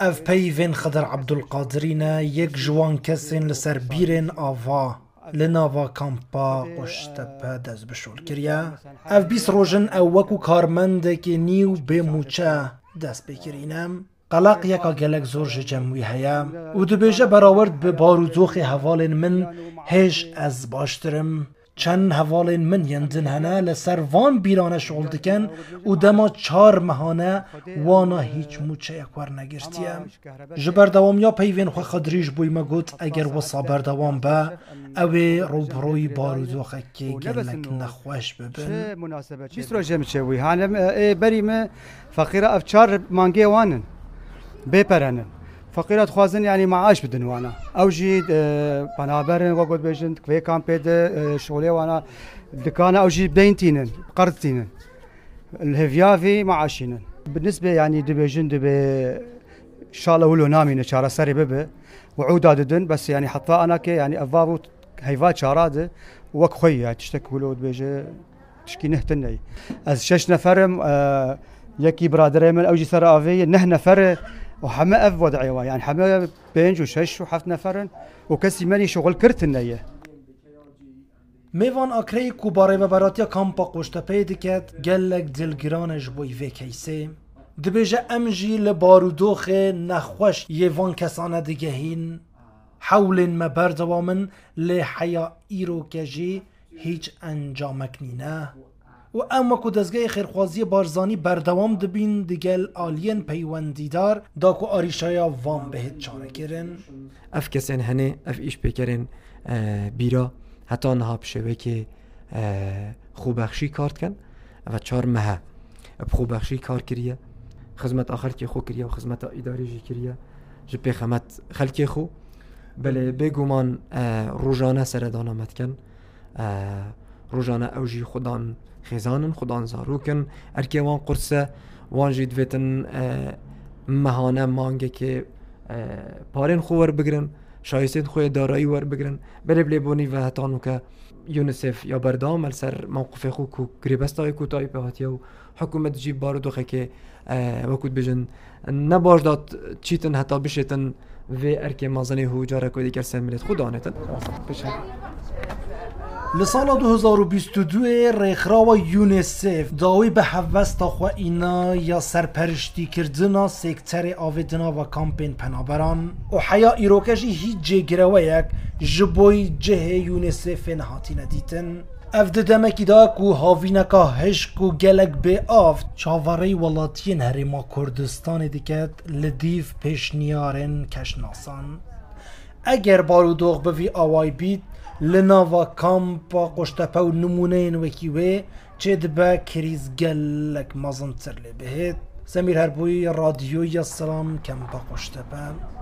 أف پیوین خضر عبدالقادرینه یک جوان کسین لسر بیرین آوا لناوا کامپا قشتپه دست بشول کریا أف بیس روژن أو وکو کارمنده که نیو به موچه دست بکرینم قلق یکا گلک زور جمعی هیا و دبیجه براورد به بارودوخ حوال من هش از باشترم. چن حوال من یندن هنه لسر وان بیرانه شغل دکن او دما چار مهانه وانا هیچ موچه اکوار نگرتیم جبر دوام یا پیوین خو خدریش بوی ما اگر وصا بر دوام با او روبروی بارو دو خکی گلک نخوش ببن. بیس رو جمع چه بوی هانم بریم فقیره افچار مانگی وانن بپرنن فقيرات خوازن يعني معاش بدن وأنا. أو جي بنابرن وقت بيجن كوي كان بيد شغلي وأنا. دكانه أو جي بدينتينن قرضتينن الهفيافي معاشينن بالنسبة يعني دبيجن دبي ان شاء الله ولو نامي شارع سري ببه. وعودا ددن بس يعني حطا آنا كي يعني افافو هيفات شاراده وك خويا تشتك ولو بيجي تشكي نهتني از شش نفرم آه يكي برادري من اوجي ثرى افي نه نفر وحما اف وضعي يعني حما بينج وشش وحفت نفرن وكسي ماني شغل كرت النية میوان اکری کو باره و کامپا قشتپه دکت گلک دلگرانش بوی وی کیسه دبیجه امجی لبارودوخ نخوش یوان کسانه دگهین حول ما بردوامن لحیا ایرو کجی هیچ انجامک نینه و اما کو خیرخوازی بارزانی بارزانانی بەردەوام دەبین دگەل ئالیەن دا داکو آریشایا وام بهت چاره کرن اف کسین هنه اف ایش پیکرین بیرا. حتی نها بشوه که خوبخشی کارت کن و چار مەهە خوبەخشی کارکریە آخر که خو کریه و خدمت اداریجی ئیداریژی کریە ji pê خو. xelkê xû روزانه سر rojane کن. سردانامت کن روزانه اوجی خودان خێزانن خوددان زاروکن. ئەرکێوان قورسە وانژی دوێتن مەهانە مانگێکێ پارێن خۆ وەربگرن شایستێن خۆی دارایی وەربگرن. بەێ لێبوونی بە هەتان وکە یونسف یا بەردام ئەلسەر مووقفێ خو و گرێبەستای کوتایی پێهاتیە و حکوومەت جی بارودۆخێکێ وەکوت بژن. نەباشدات چیتن هەتا بشێتن vê erkê mazanê hû carek diker semilێت لسال 2022 رخراو یونسف داوی به حوست خو یا سرپرستی کردنا سیکتر آویدنا و کمپین پنابران او حیا ایروکشی هیچ جگروه یک جبوی جه یونسف نهاتی ندیتن اف ده دمکی دا کو هاوینکا هشکو گلک به آف چاوری ولاتین هریما کردستان دیکت لدیف پیش نیارن کشناسان اگر بارودوغ به وی آوای بیت لناوا کامپا قشتپه و نمونه وکی وی چه دبا کریز گلک مزن تر لی بهید سمیر هربوی رادیوی سلام کمپا قشتپه.